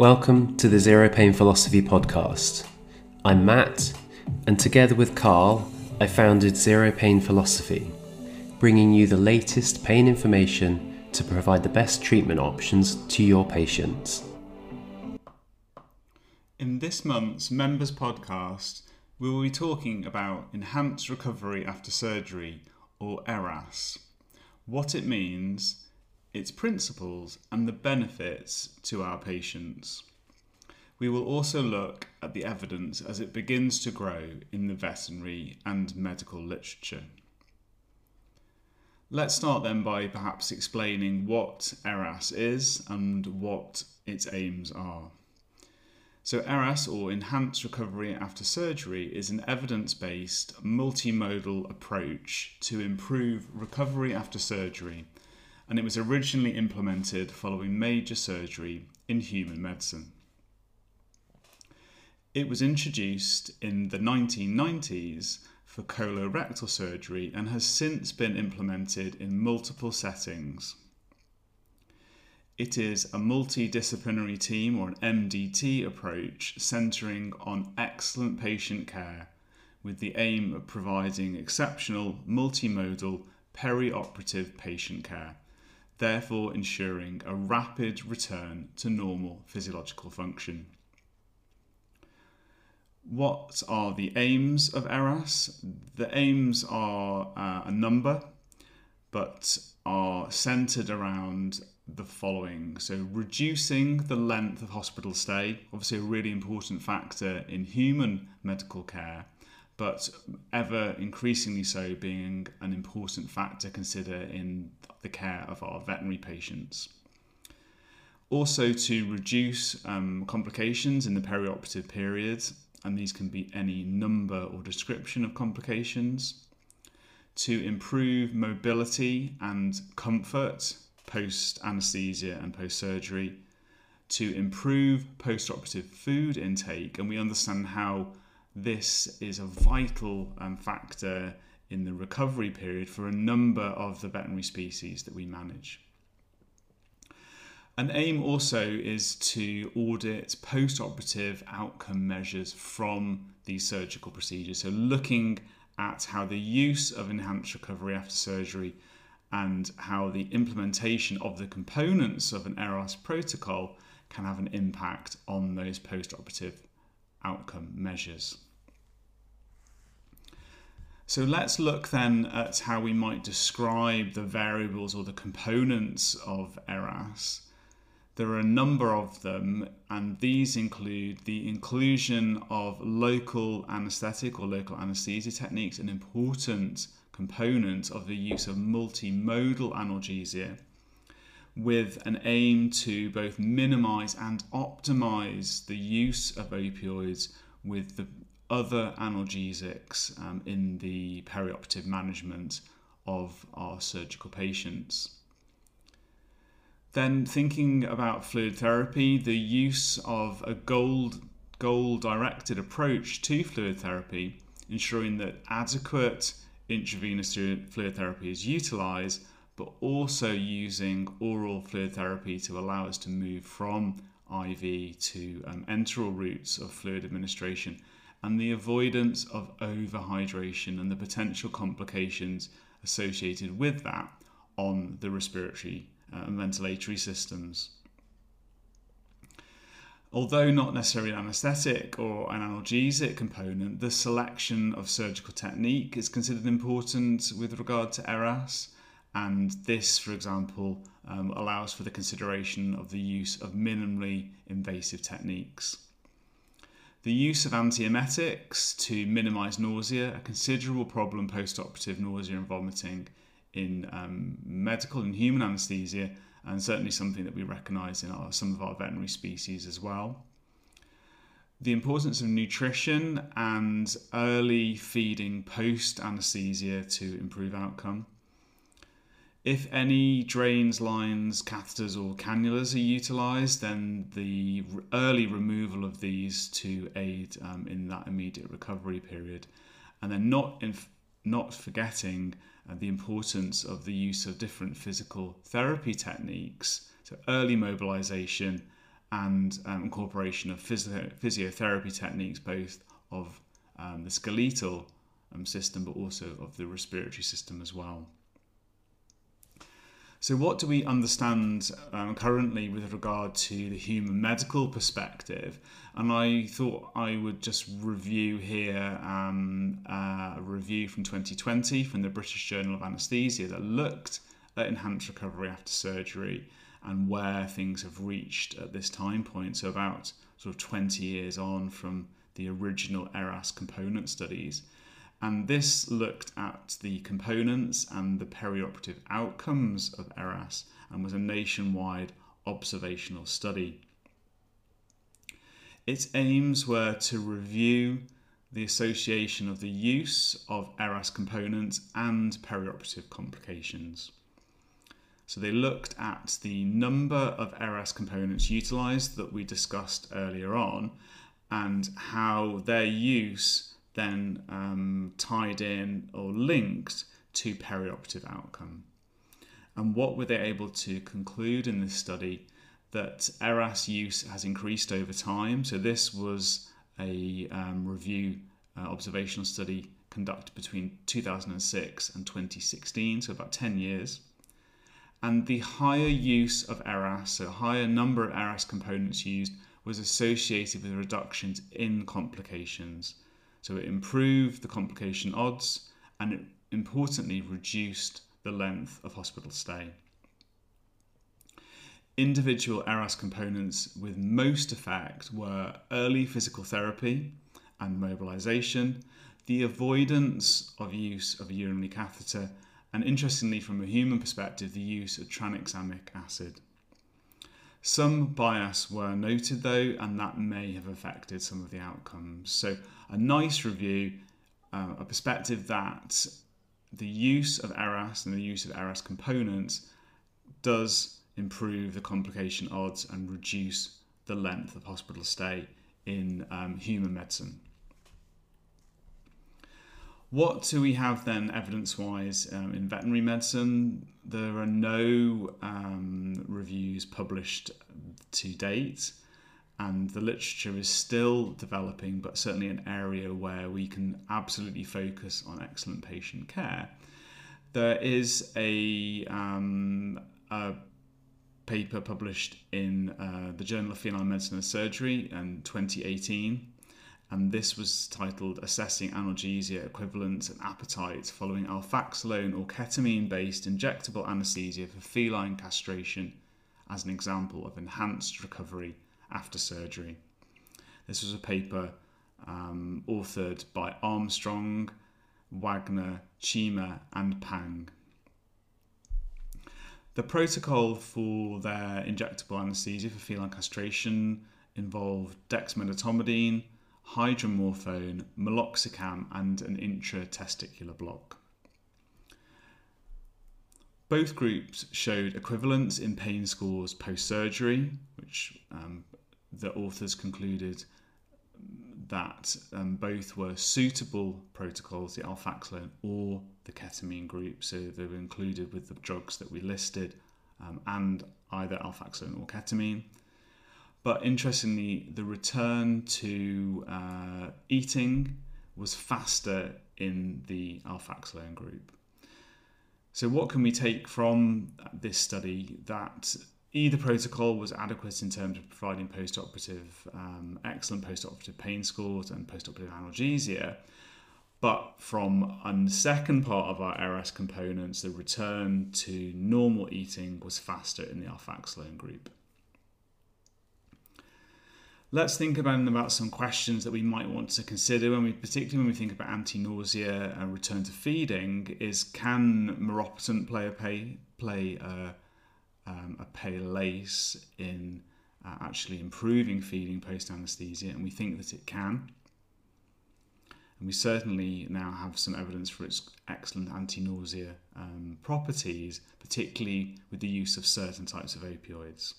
Welcome to the Zero Pain Philosophy podcast. I'm Matt, and together with Carl, I founded Zero Pain Philosophy, bringing you the latest pain information to provide the best treatment options to your patients. In this month's members podcast, we will be talking about enhanced recovery after surgery, or ERAS, what it means, its principles, and the benefits to our patients. We will also look at the evidence as it begins to grow in the veterinary and medical literature. Let's start then by perhaps explaining what ERAS is and what its aims are. So, ERAS, or Enhanced Recovery After Surgery, is an evidence based multimodal approach to improve recovery after surgery, and it was originally implemented following major surgery in human medicine. It was introduced in the 1990s for colorectal surgery and has since been implemented in multiple settings. It is a multidisciplinary team or an MDT approach centering on excellent patient care with the aim of providing exceptional multimodal perioperative patient care, therefore ensuring a rapid return to normal physiological function. What are the aims of ERAS? The aims are uh, a number, but are centered around the following. So, reducing the length of hospital stay, obviously, a really important factor in human medical care, but ever increasingly so being an important factor to consider in the care of our veterinary patients. Also, to reduce um, complications in the perioperative period and these can be any number or description of complications, to improve mobility and comfort post anesthesia and post surgery, to improve post operative food intake, and we understand how this is a vital um, factor in the recovery period for a number of the veterinary species that we manage. An aim also is to audit post operative outcome measures from these surgical procedures. So, looking at how the use of enhanced recovery after surgery and how the implementation of the components of an ERAS protocol can have an impact on those post operative outcome measures. So let's look then at how we might describe the variables or the components of ERAS there are a number of them, and these include the inclusion of local anesthetic or local anesthesia techniques, an important component of the use of multimodal analgesia, with an aim to both minimize and optimize the use of opioids with the other analgesics um, in the perioperative management of our surgical patients. Then thinking about fluid therapy, the use of a gold goal directed approach to fluid therapy, ensuring that adequate intravenous fluid therapy is utilized, but also using oral fluid therapy to allow us to move from IV to um, enteral routes of fluid administration, and the avoidance of overhydration and the potential complications associated with that on the respiratory uh, and ventilatory systems. Although not necessarily an anaesthetic or an analgesic component, the selection of surgical technique is considered important with regard to ERAS, and this, for example, um, allows for the consideration of the use of minimally invasive techniques. The use of antiemetics to minimise nausea, a considerable problem post operative nausea and vomiting, in um, medical and human anaesthesia, and certainly something that we recognise in our, some of our veterinary species as well. The importance of nutrition and early feeding post anaesthesia to improve outcome. If any drains, lines, catheters, or cannulas are utilised, then the early removal of these to aid um, in that immediate recovery period, and then not not forgetting uh, the importance of the use of different physical therapy techniques, so early mobilisation and um, incorporation of physio- physiotherapy techniques, both of um, the skeletal um, system but also of the respiratory system as well. So, what do we understand um, currently with regard to the human medical perspective? And I thought I would just review here um, a review from 2020 from the British Journal of Anaesthesia that looked at enhanced recovery after surgery and where things have reached at this time point. So, about sort of 20 years on from the original ERAS component studies. And this looked at the components and the perioperative outcomes of ERAS and was a nationwide observational study. Its aims were to review the association of the use of ERAS components and perioperative complications. So they looked at the number of ERAS components utilised that we discussed earlier on and how their use then um, tied in or linked to perioperative outcome. And what were they able to conclude in this study? That ERAS use has increased over time. So, this was a um, review uh, observational study conducted between 2006 and 2016, so about 10 years. And the higher use of ERAS, so higher number of ERAS components used, was associated with reductions in complications. So it improved the complication odds and it importantly reduced the length of hospital stay. Individual ERAS components with most effect were early physical therapy and mobilisation, the avoidance of use of a urinary catheter, and interestingly, from a human perspective, the use of tranexamic acid. Some bias were noted though, and that may have affected some of the outcomes. So, a nice review, uh, a perspective that the use of ERAS and the use of ERAS components does improve the complication odds and reduce the length of hospital stay in um, human medicine. What do we have then evidence wise um, in veterinary medicine? There are no um, reviews published to date, and the literature is still developing, but certainly an area where we can absolutely focus on excellent patient care. There is a, um, a paper published in uh, the Journal of Feline Medicine and Surgery in 2018 and this was titled Assessing Analgesia Equivalence and Appetite Following Alfaxalone or Ketamine based injectable anesthesia for feline castration as an example of enhanced recovery after surgery. This was a paper um, authored by Armstrong, Wagner, Cheema, and Pang. The protocol for their injectable anesthesia for feline castration involved dexmedetomidine, hydromorphone, meloxicam, and an intratesticular block. Both groups showed equivalence in pain scores post surgery, which um, the authors concluded that um, both were suitable protocols, the alfaxalone or the ketamine group. So they were included with the drugs that we listed um, and either alfaxalone or ketamine. But interestingly, the return to uh, eating was faster in the alfaxalone group. So, what can we take from this study? That either protocol was adequate in terms of providing post-operative, um, excellent post-operative pain scores and post-operative analgesia, but from the second part of ERAS components, the return to normal eating was faster in the alfaxalone group. Let's think about about some questions that we might want to consider when we, particularly when we think about anti-nausea and return to feeding. Is can maropitant play a pay, play a, um, a place in uh, actually improving feeding post anesthesia? And we think that it can. And we certainly now have some evidence for its excellent anti nausea um, properties, particularly with the use of certain types of opioids.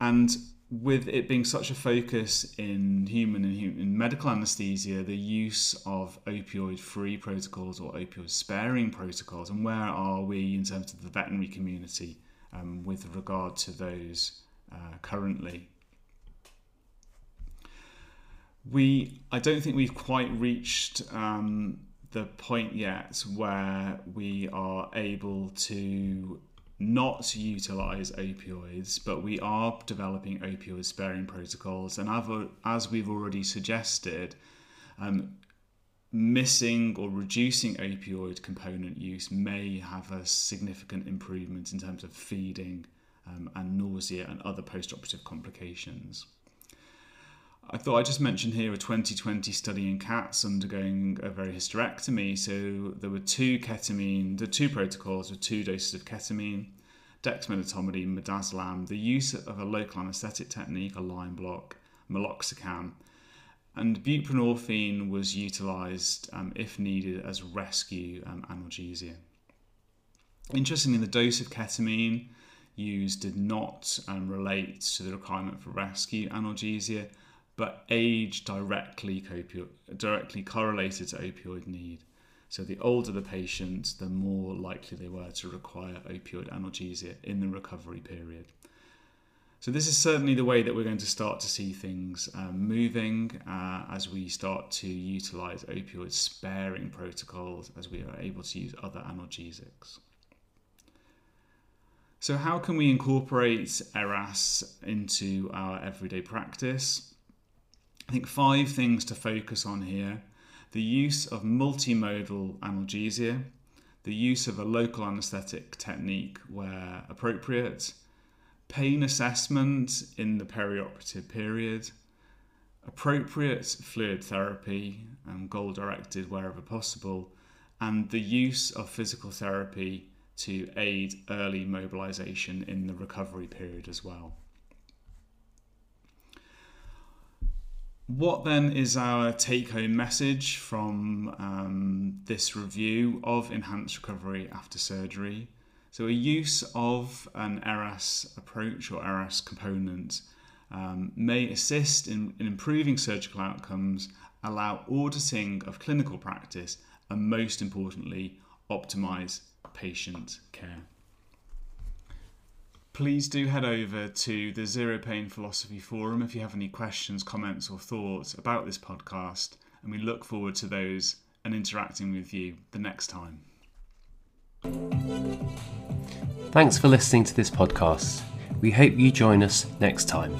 And with it being such a focus in human and human, in medical anesthesia, the use of opioid free protocols or opioid sparing protocols, and where are we in terms of the veterinary community um, with regard to those uh, currently? We, I don't think we've quite reached um, the point yet where we are able to not utilize opioids, but we are developing opioid sparing protocols. And as we've already suggested, um, missing or reducing opioid component use may have a significant improvement in terms of feeding um, and nausea and other post operative complications. I thought I'd just mention here a 2020 study in cats undergoing ovariohysterectomy. So there were two ketamine, the two protocols with two doses of ketamine, dexmedetomidine, midazolam, the use of a local anaesthetic technique, a line block, meloxicam, and buprenorphine was utilised um, if needed as rescue um, analgesia. Interestingly, the dose of ketamine used did not um, relate to the requirement for rescue analgesia but age directly, directly correlated to opioid need. So the older the patient, the more likely they were to require opioid analgesia in the recovery period. So this is certainly the way that we're going to start to see things um, moving uh, as we start to utilize opioid sparing protocols as we are able to use other analgesics. So how can we incorporate ERAS into our everyday practice? I think five things to focus on here the use of multimodal analgesia, the use of a local anaesthetic technique where appropriate, pain assessment in the perioperative period, appropriate fluid therapy and goal directed wherever possible, and the use of physical therapy to aid early mobilization in the recovery period as well. What then is our take home message from um, this review of enhanced recovery after surgery? So, a use of an ERAS approach or ERAS component um, may assist in, in improving surgical outcomes, allow auditing of clinical practice, and most importantly, optimize patient care please do head over to the Zero Pain Philosophy Forum if you have any questions, comments, or thoughts about this podcast. And we look forward to those and interacting with you the next time. Thanks for listening to this podcast. We hope you join us next time.